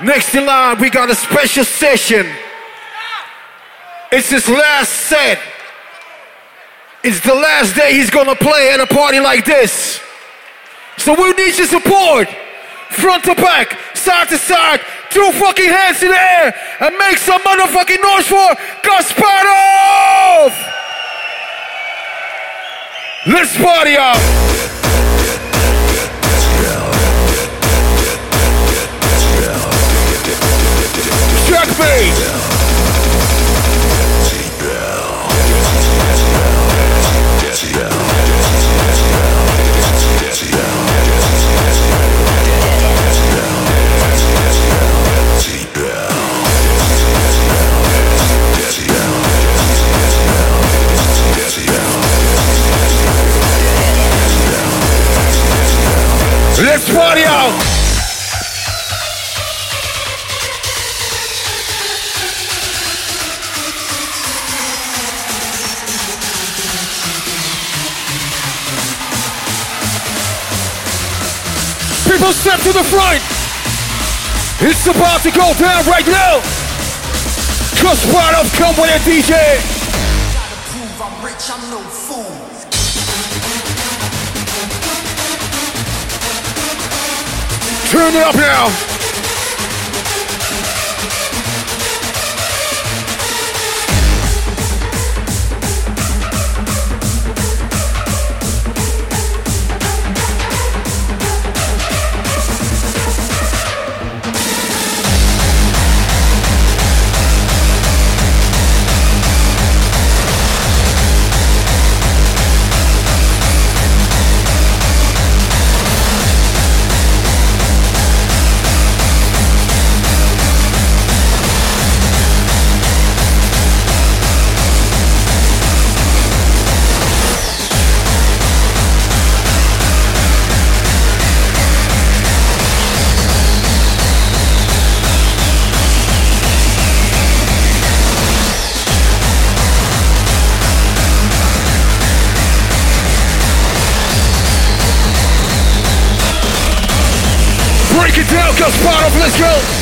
Next in line, we got a special session. It's his last set. It's the last day he's gonna play at a party like this. So we need your support. Front to back, side to side, two fucking hands in the air, and make some motherfucking noise for Kasparov! Let's party out! Let's party out! Step to the front. It's about to go down right now. Kasparov come with a DJ. I'm rich, I'm no fool. Turn it up now. Let's go!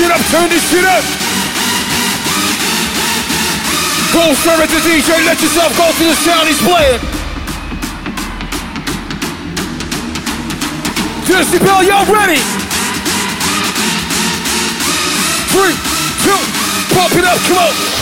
shit up, turn this shit up! Go serve it to DJ, let yourself go to the sound he's playing. Decibel, y'all ready? Three, two, pump it up, come on.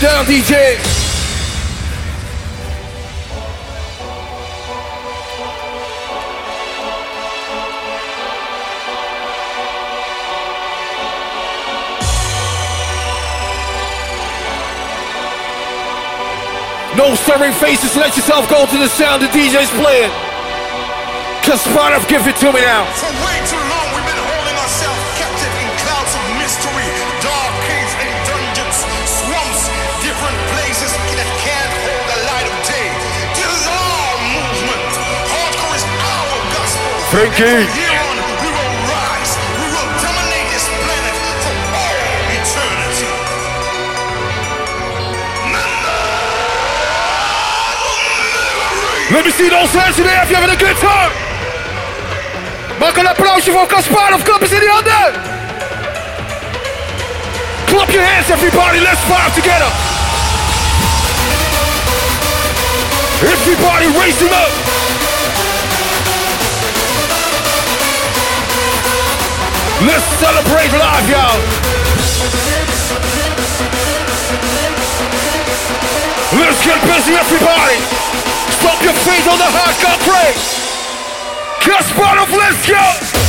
DJ! No staring faces, let yourself go to the sound the DJ's playing. Cause Sparta, give it to me now. Eternity. Let me see those hands in the air if you're having a good time. Maak een applausje voor Kasparov klap eens in die handen. Clap your hands everybody, let's fire together. Everybody raise them up. Let's celebrate live, y'all. Let's get busy, everybody. Stop your feet on the hardcore break. Kasparov, let's go!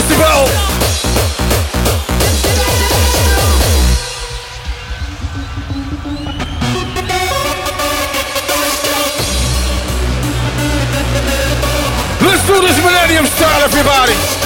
Decibel! Let's do this Millennium style, everybody!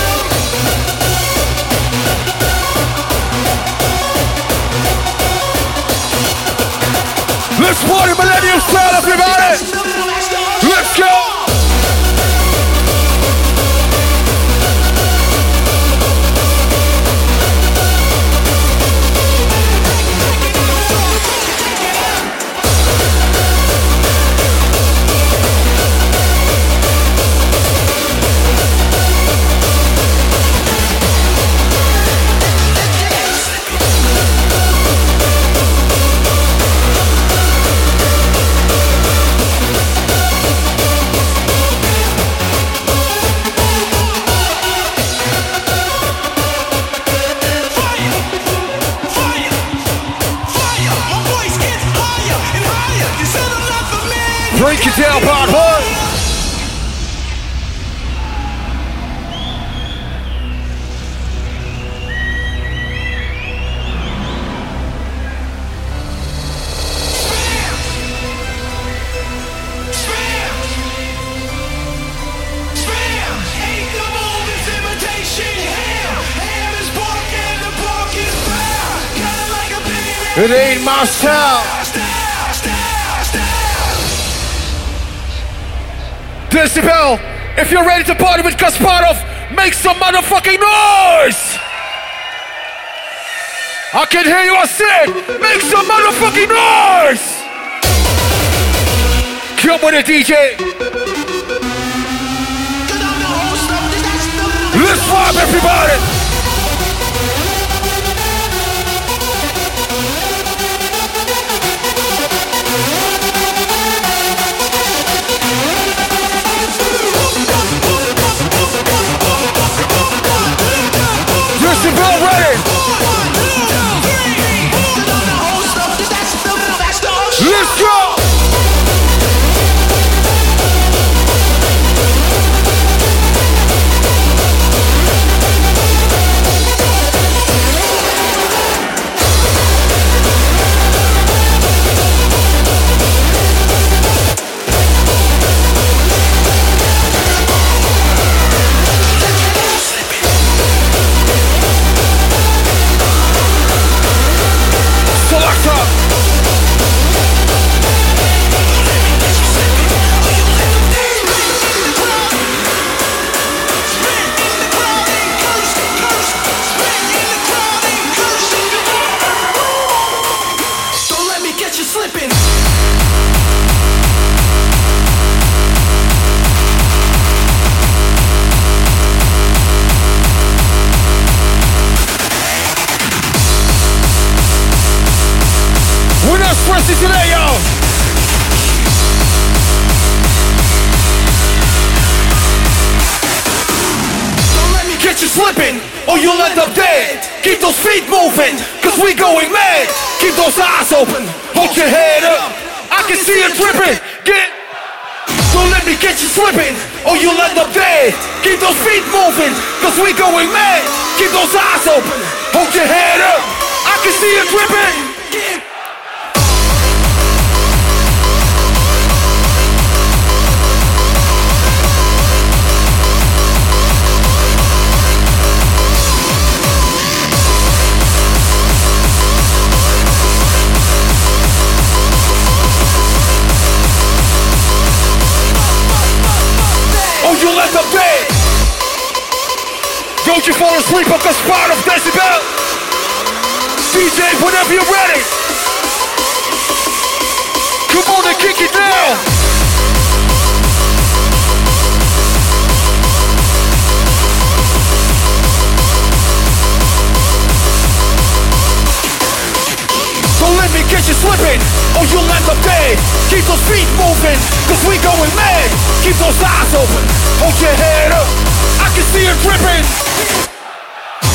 Motherfucking noise! I can hear you, I said, make some motherfucking noise! Come with it, DJ. Let's vibe, everybody! Your head up. I can see it dripping. Oh, you fall asleep at the spot of decibel DJs, whenever you're ready. Come on and kick it down. Don't let me get you slipping, or you'll end up dead. Keep those feet moving, cause we going mad. Keep those eyes open, hold your head up. I can see it dripping.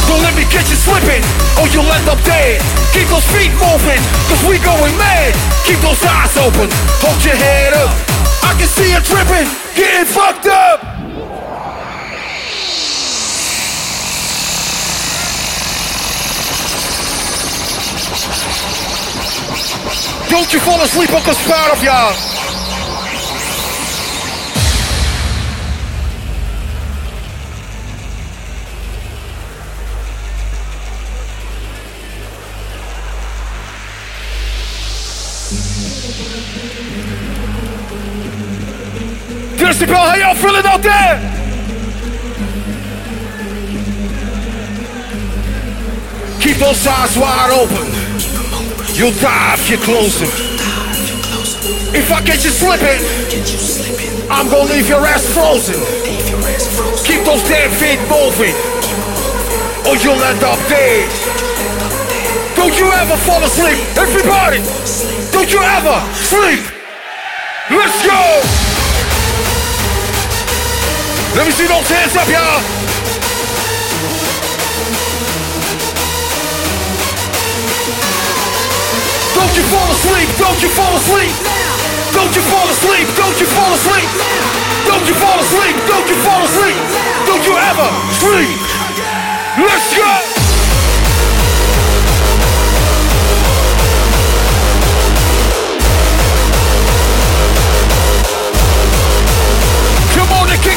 Don't let me catch you slipping, oh, or you'll end up dead. Keep those feet moving, cause we going mad. Keep those eyes open, hold your head up. I can see you tripping, getting fucked up. Don't you fall asleep on the spot, of y'all. Rustig wel, ga opvullen dat hè? Keep those eyes wide open. You'll die if you close them. If I catch you slipping, I'm gonna leave your ass frozen. Keep those damn feet moving, or you'll end up dead. Don't you ever fall asleep, everybody! Don't you ever sleep! Let's go! Let me see those hands up, y'all. Don't you fall asleep, don't you fall asleep. Don't you fall asleep, don't you fall asleep. Don't you fall asleep, don't you fall asleep. Don't you ever sleep. Let's go.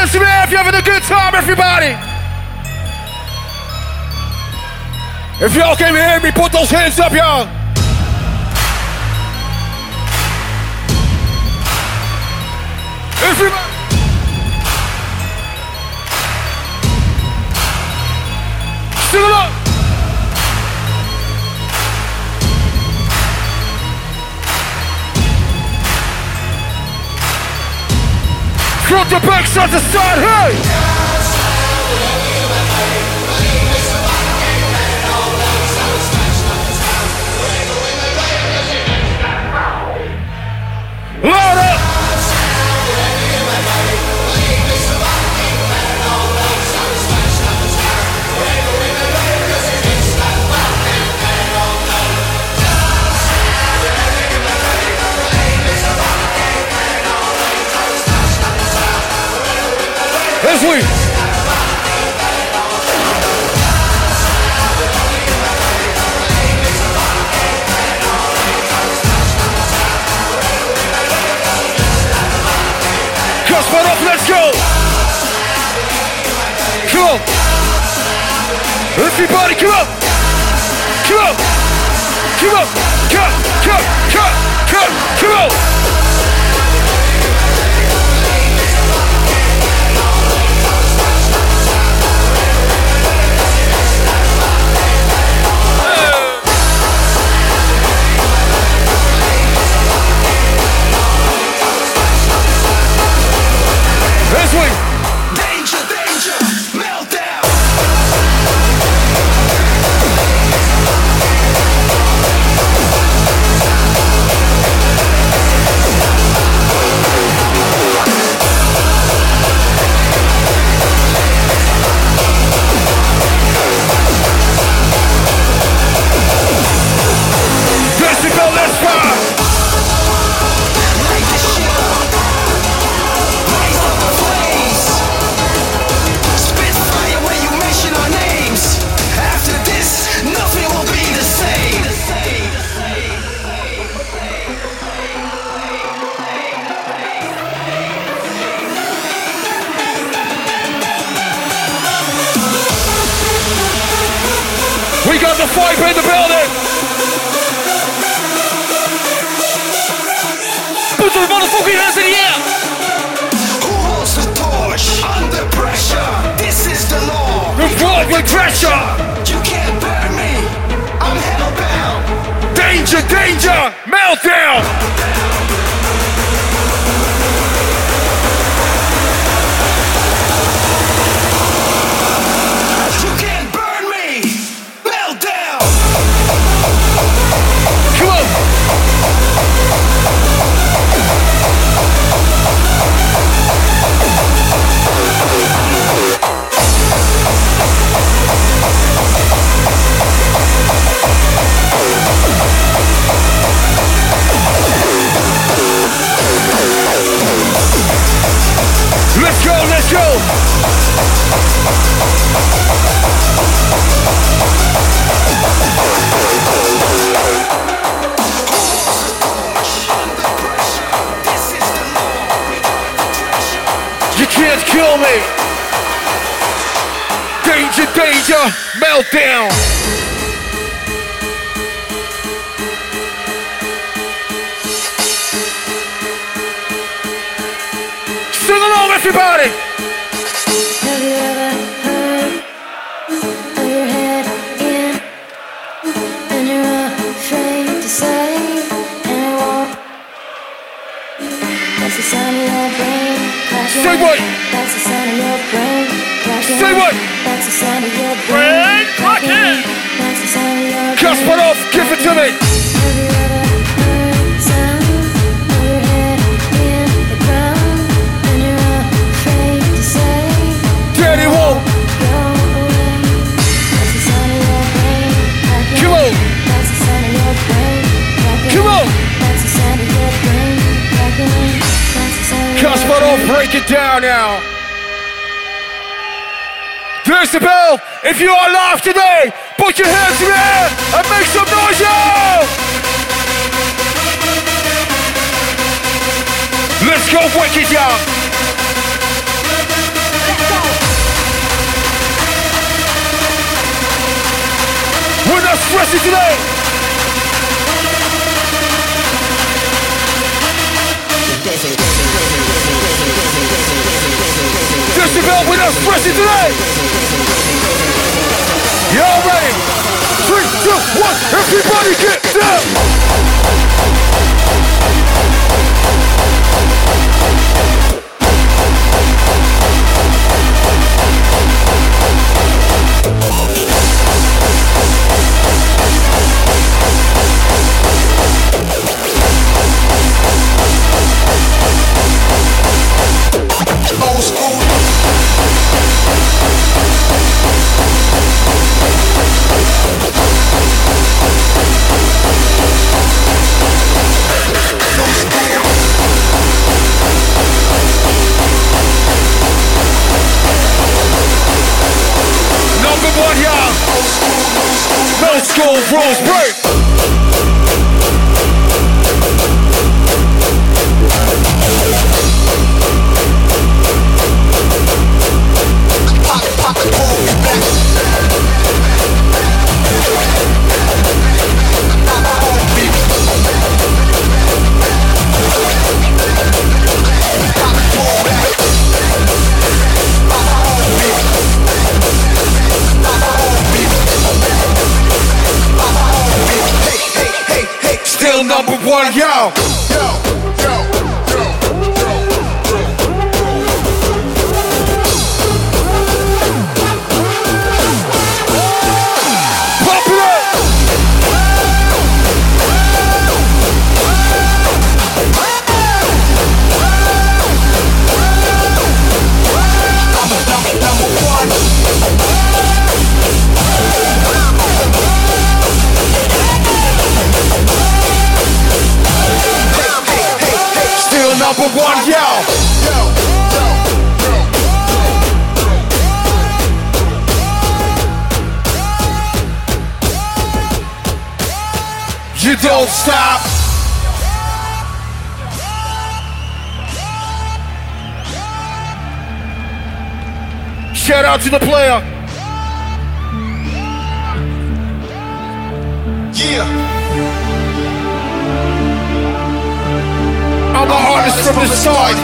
this way you having a good time, everybody. If y'all can hear me, put those hands up, y'all. Everybody. Sing up. Drop the back shot to start, hey! Louder! fui. Crossbow up, let's go. Come on. Everybody, come on. Come on. Come on. Come, come, come, come, come, come on. You can't kill me. Danger, danger, meltdown. Sing along, everybody. What? That's the sound of your brain crashing. Say what? That's the sound of your Brain cracking. That's the sound of your Cast brain. one off, give it to me. One break it down now. Decibel, if you are alive today, put your hands in the air and make some noise, yo! Let's go, Wicked Young! We're not stressing today! Decibel, we're not stressing today! Y'all ready? Three, two, one, everybody get down! Shout out to the player! Yeah. I'm the artist from the side.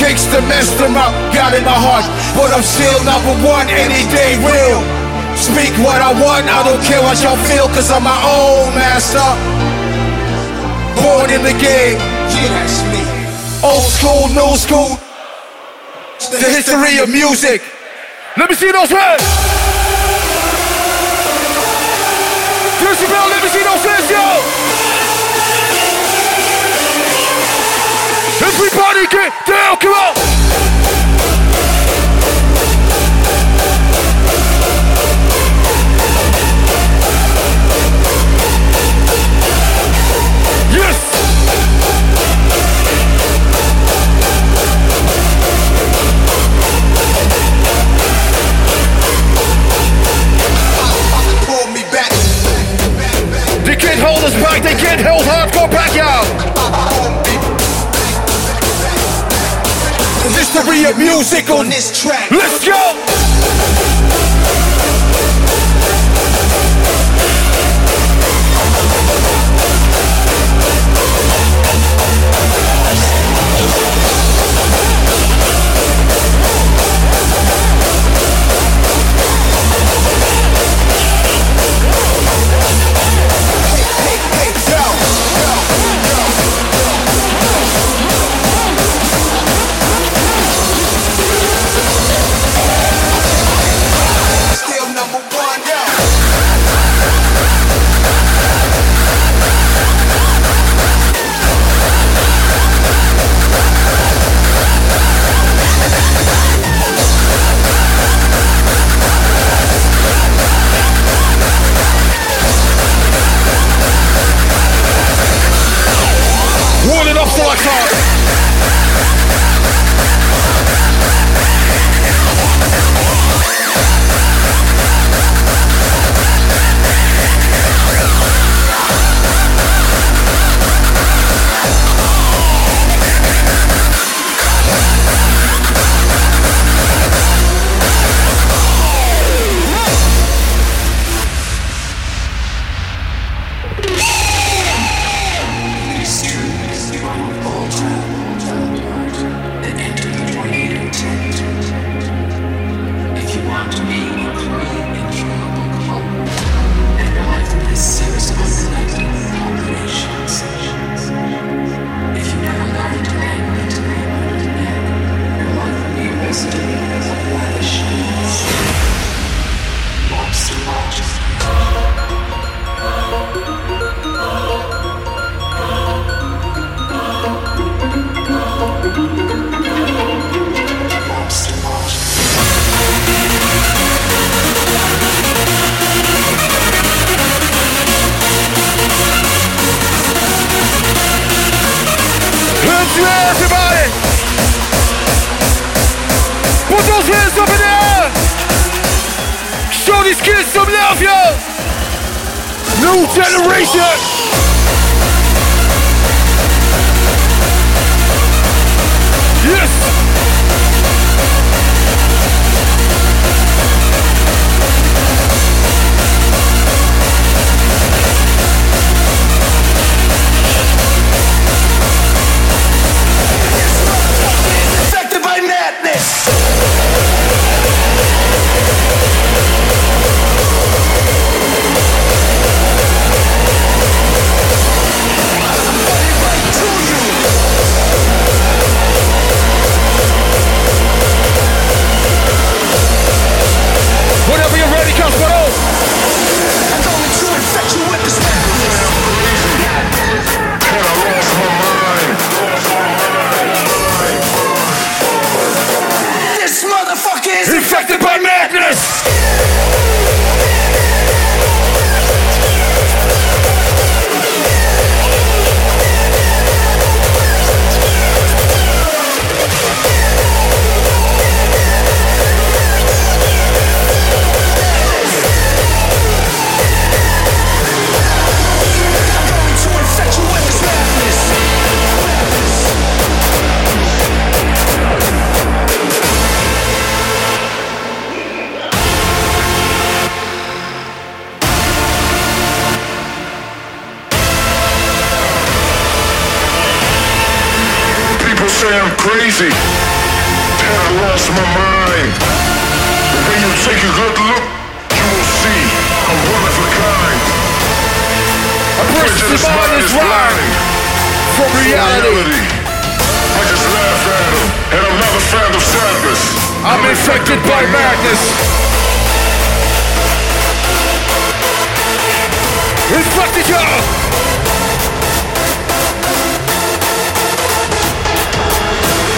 Gangsta messed them up, got in my heart, but I'm still number one any day real. Speak what I want, I don't care what y'all feel, cause I'm my own master. Born in the game, Yeah, that's me. old school, new school. The history of music. Let me see those hands. Decibel, let me see those hands, yo. Everybody get down, Red Hills Hardcore Backyard. Is this the real music on this track? Let's go! madness. It's practical.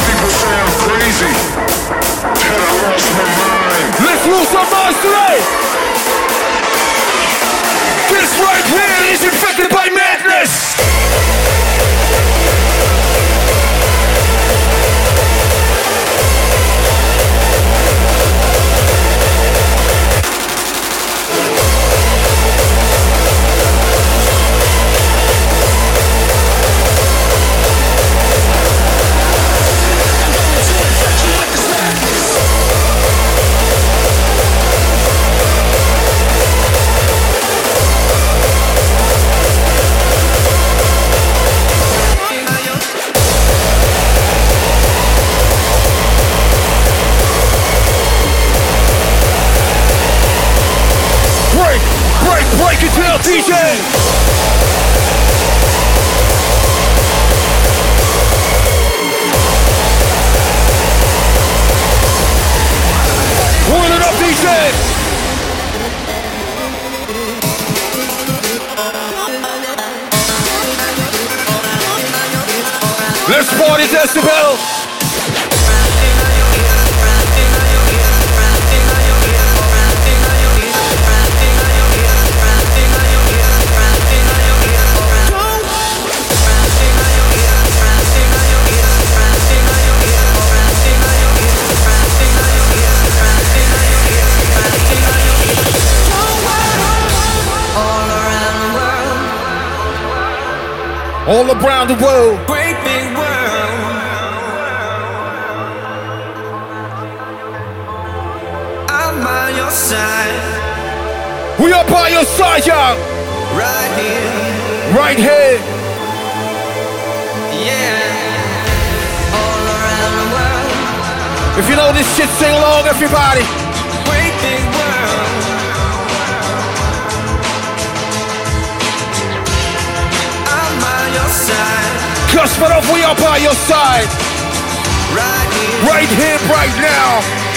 People say I'm crazy. That I lost my mind. Let's lose our minds today. This right here is infected by madness. Decibel. All around the world. Great big world. Your side, We are by your side, y'all. right here. Right here. Yeah. All around the world. If you know this shit, sing along, everybody. Great big world. I'm by your side, Kasparov, we are by your side. right here. Right here, right now.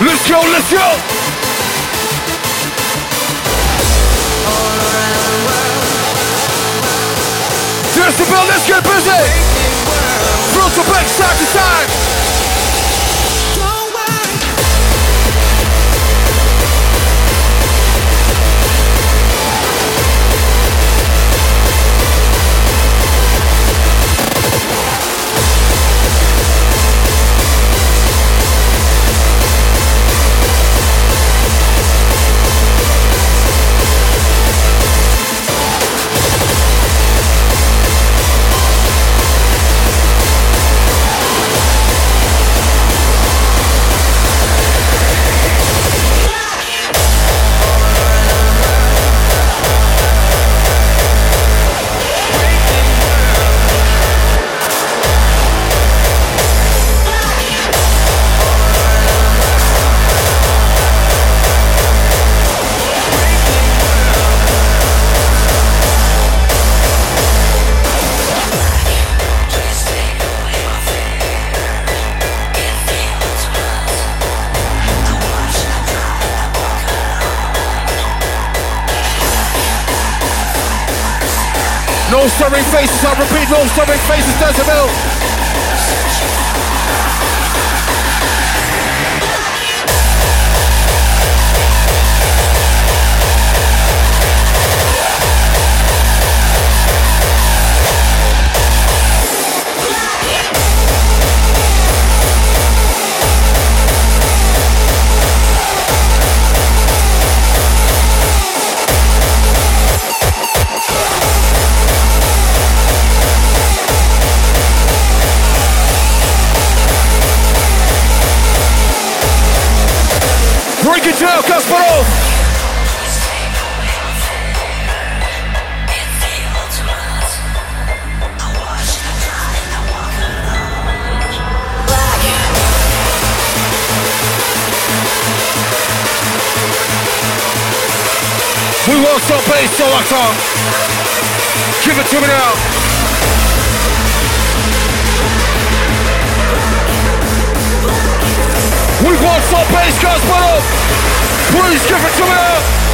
Let's go, let's go. Decibel, let's get busy. Front to back, side to side. No staring faces, I repeat, no staring faces, Decibel. Bass, so I talk. Give it to me now. We want some bass, Kasparov. Please give it to me now.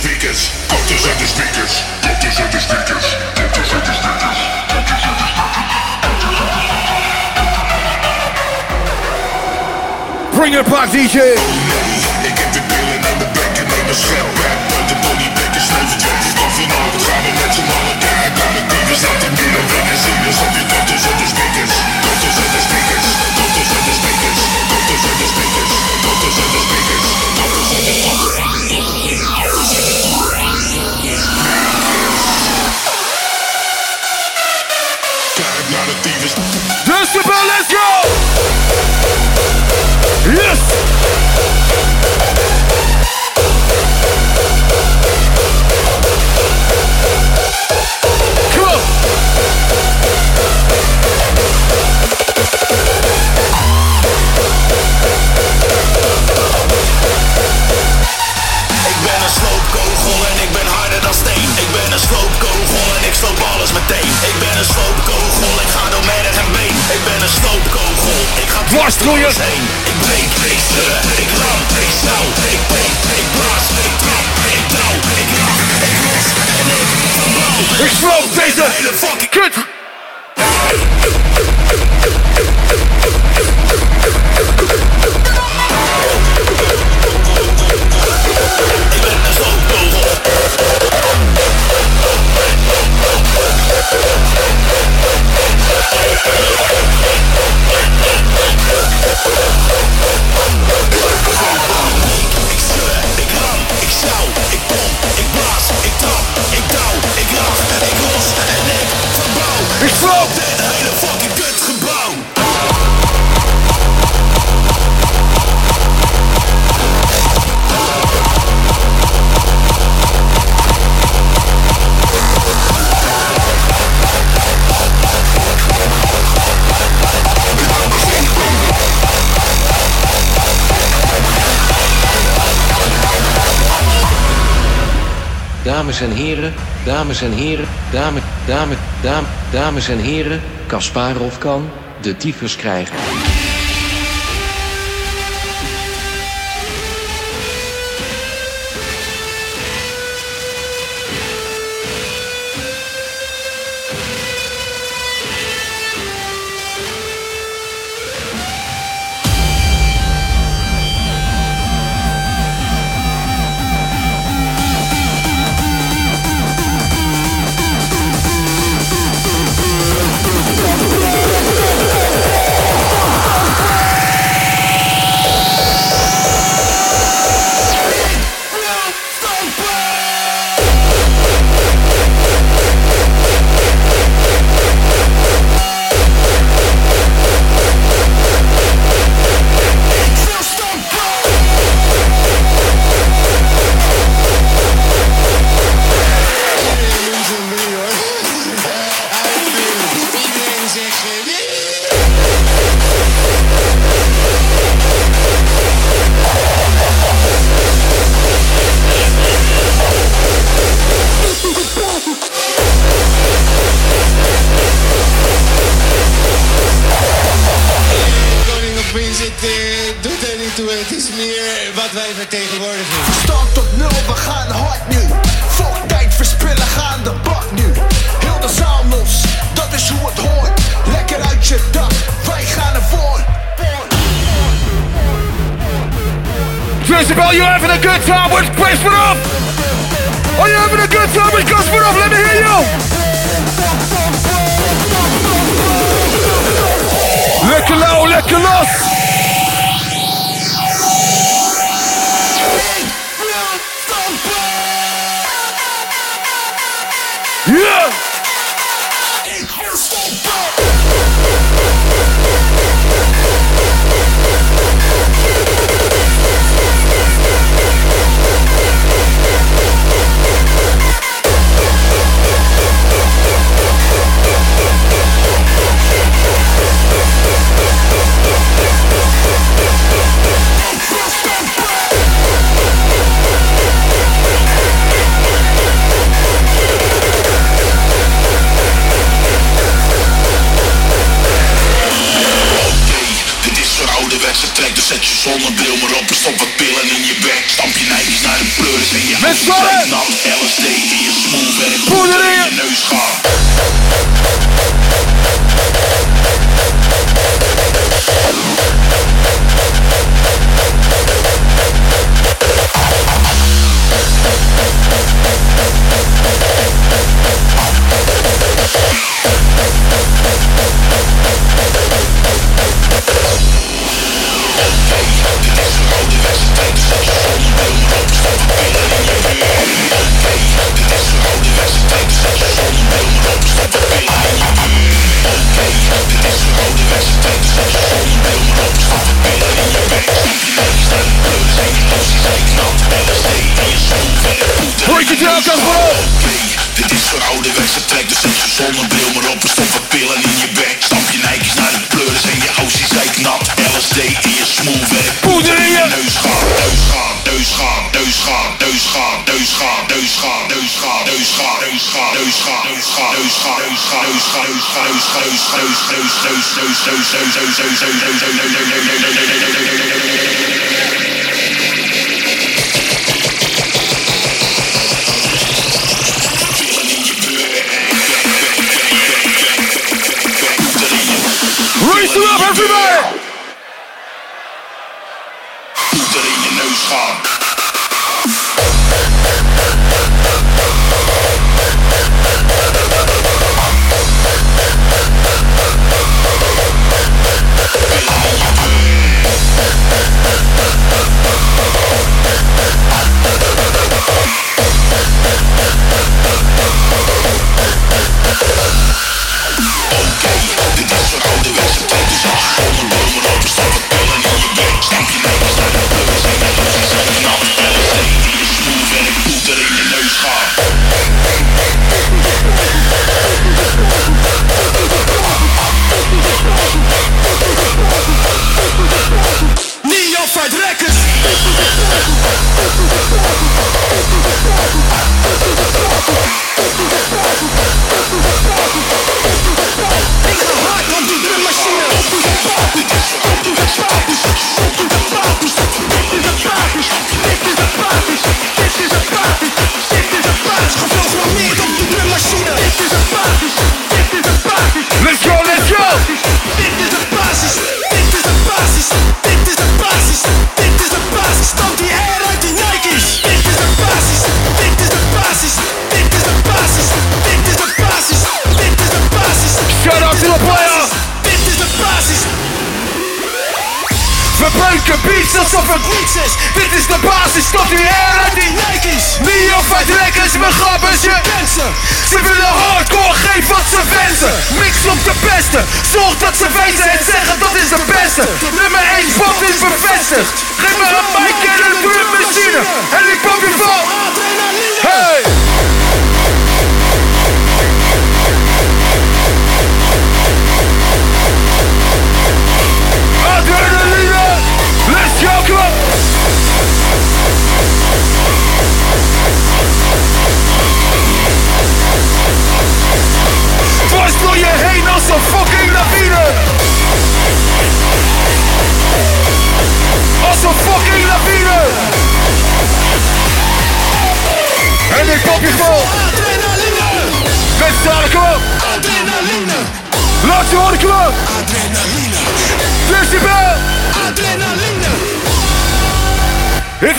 Speakers speakers speakers speakers Bring it back, DJ! Oh nee, Doctors en de heen. Ik breek, ik scheur, ik ram, ik snauw, ik peet, ik blaas, ik trap, ik douw, ik raf, ik los en ik verbouw. Ik sloop deze hele fucking kut! Dames en heren, dames en heren, dame, dame, dame, dames en heren, Kasparov kan de tyfus krijgen.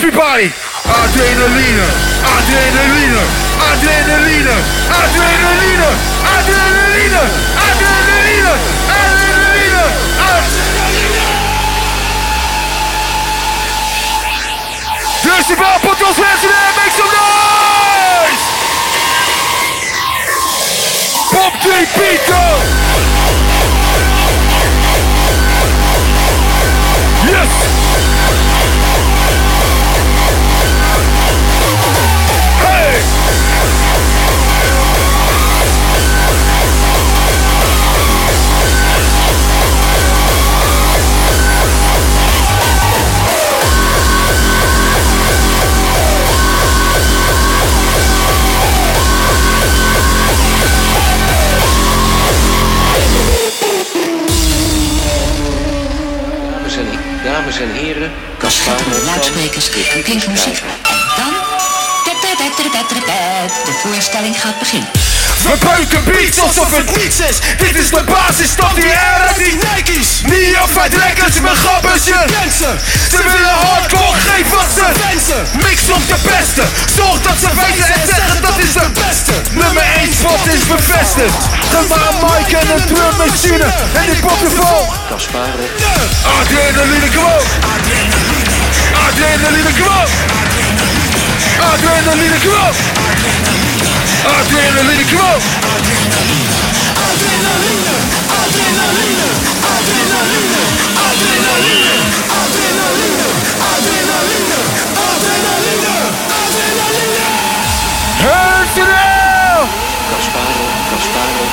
Everybody! Adrenalina! Adrenalina! Adrenalina! Adrenalina! Adrenalina! Adrenalina! Adrenalina! Adrenalina! Dus die put those hands in the air, make some noise! Pop JP, go! Yes! dames en heren, Cascade luidsprekers, klinkt muziek. En dan... De voorstelling gaat beginnen. We beuken beats alsof het niets is. Dit is de basis, van die air die Nike's Niet of wij drekkers, mijn je ze willen hardcore, geen wat Mix op de beste, zorg dat ze weten en zeggen dat is de beste. Nummer 1 spot is bevestigd. Gemaakt Mike en een drummachine En die portefeuille Kaspar Adrenaline kwam. Adrenaline kwam. Adrenaline kwam. Adrenaline, come on! Adrenaline, adrenaline, adrenaline, adrenaline, adrenaline, adrenaline, adrenaline, adrenaline, adrenaline. Hört ihr det? Kasparov, Kasparov.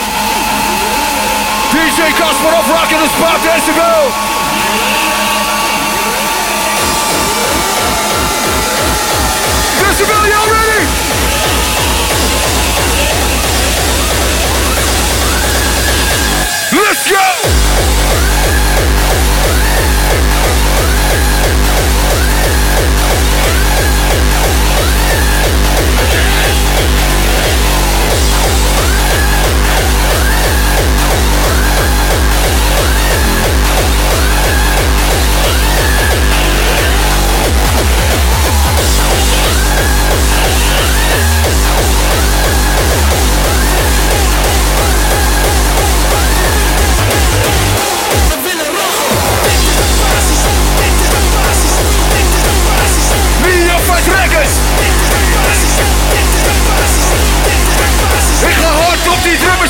Rocking the spot, let's go!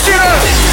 Op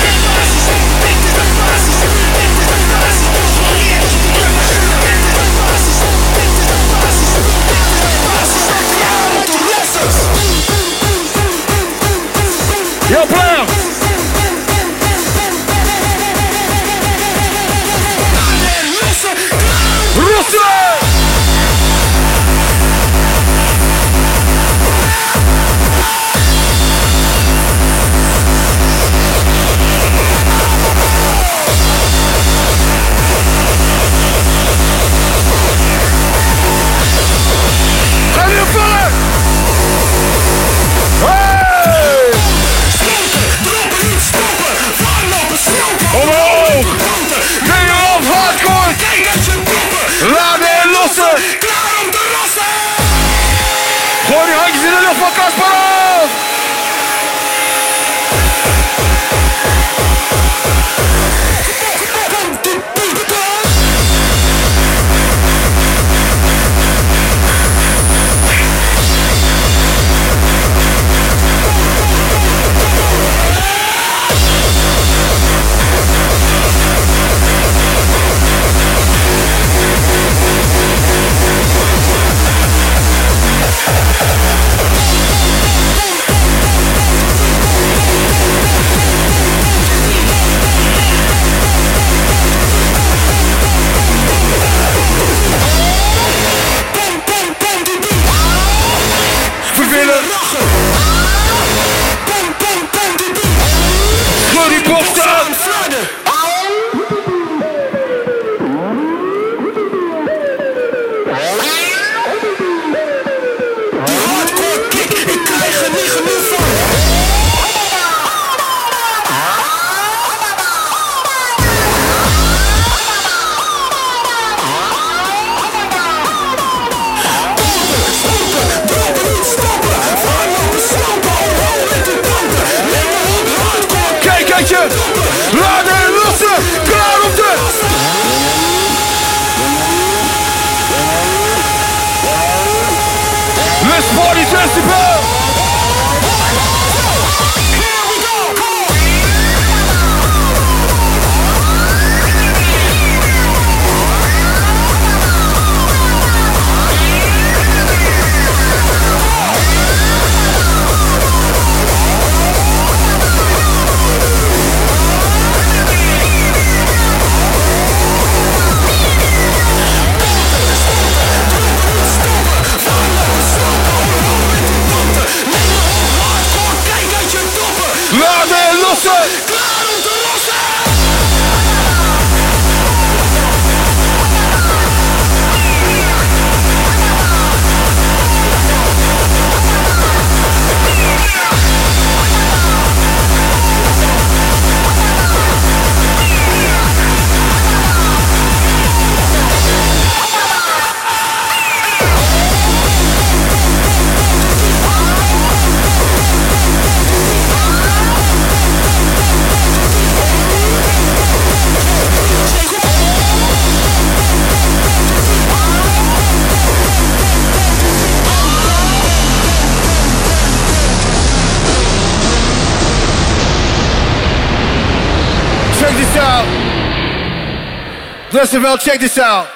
Check this out.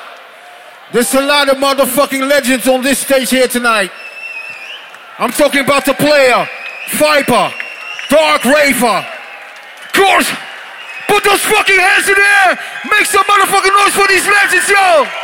There's a lot of motherfucking legends on this stage here tonight. I'm talking about the player, Viper, Dark Raver, Course, Put those fucking hands in the air. Make some motherfucking noise for these legends, yo.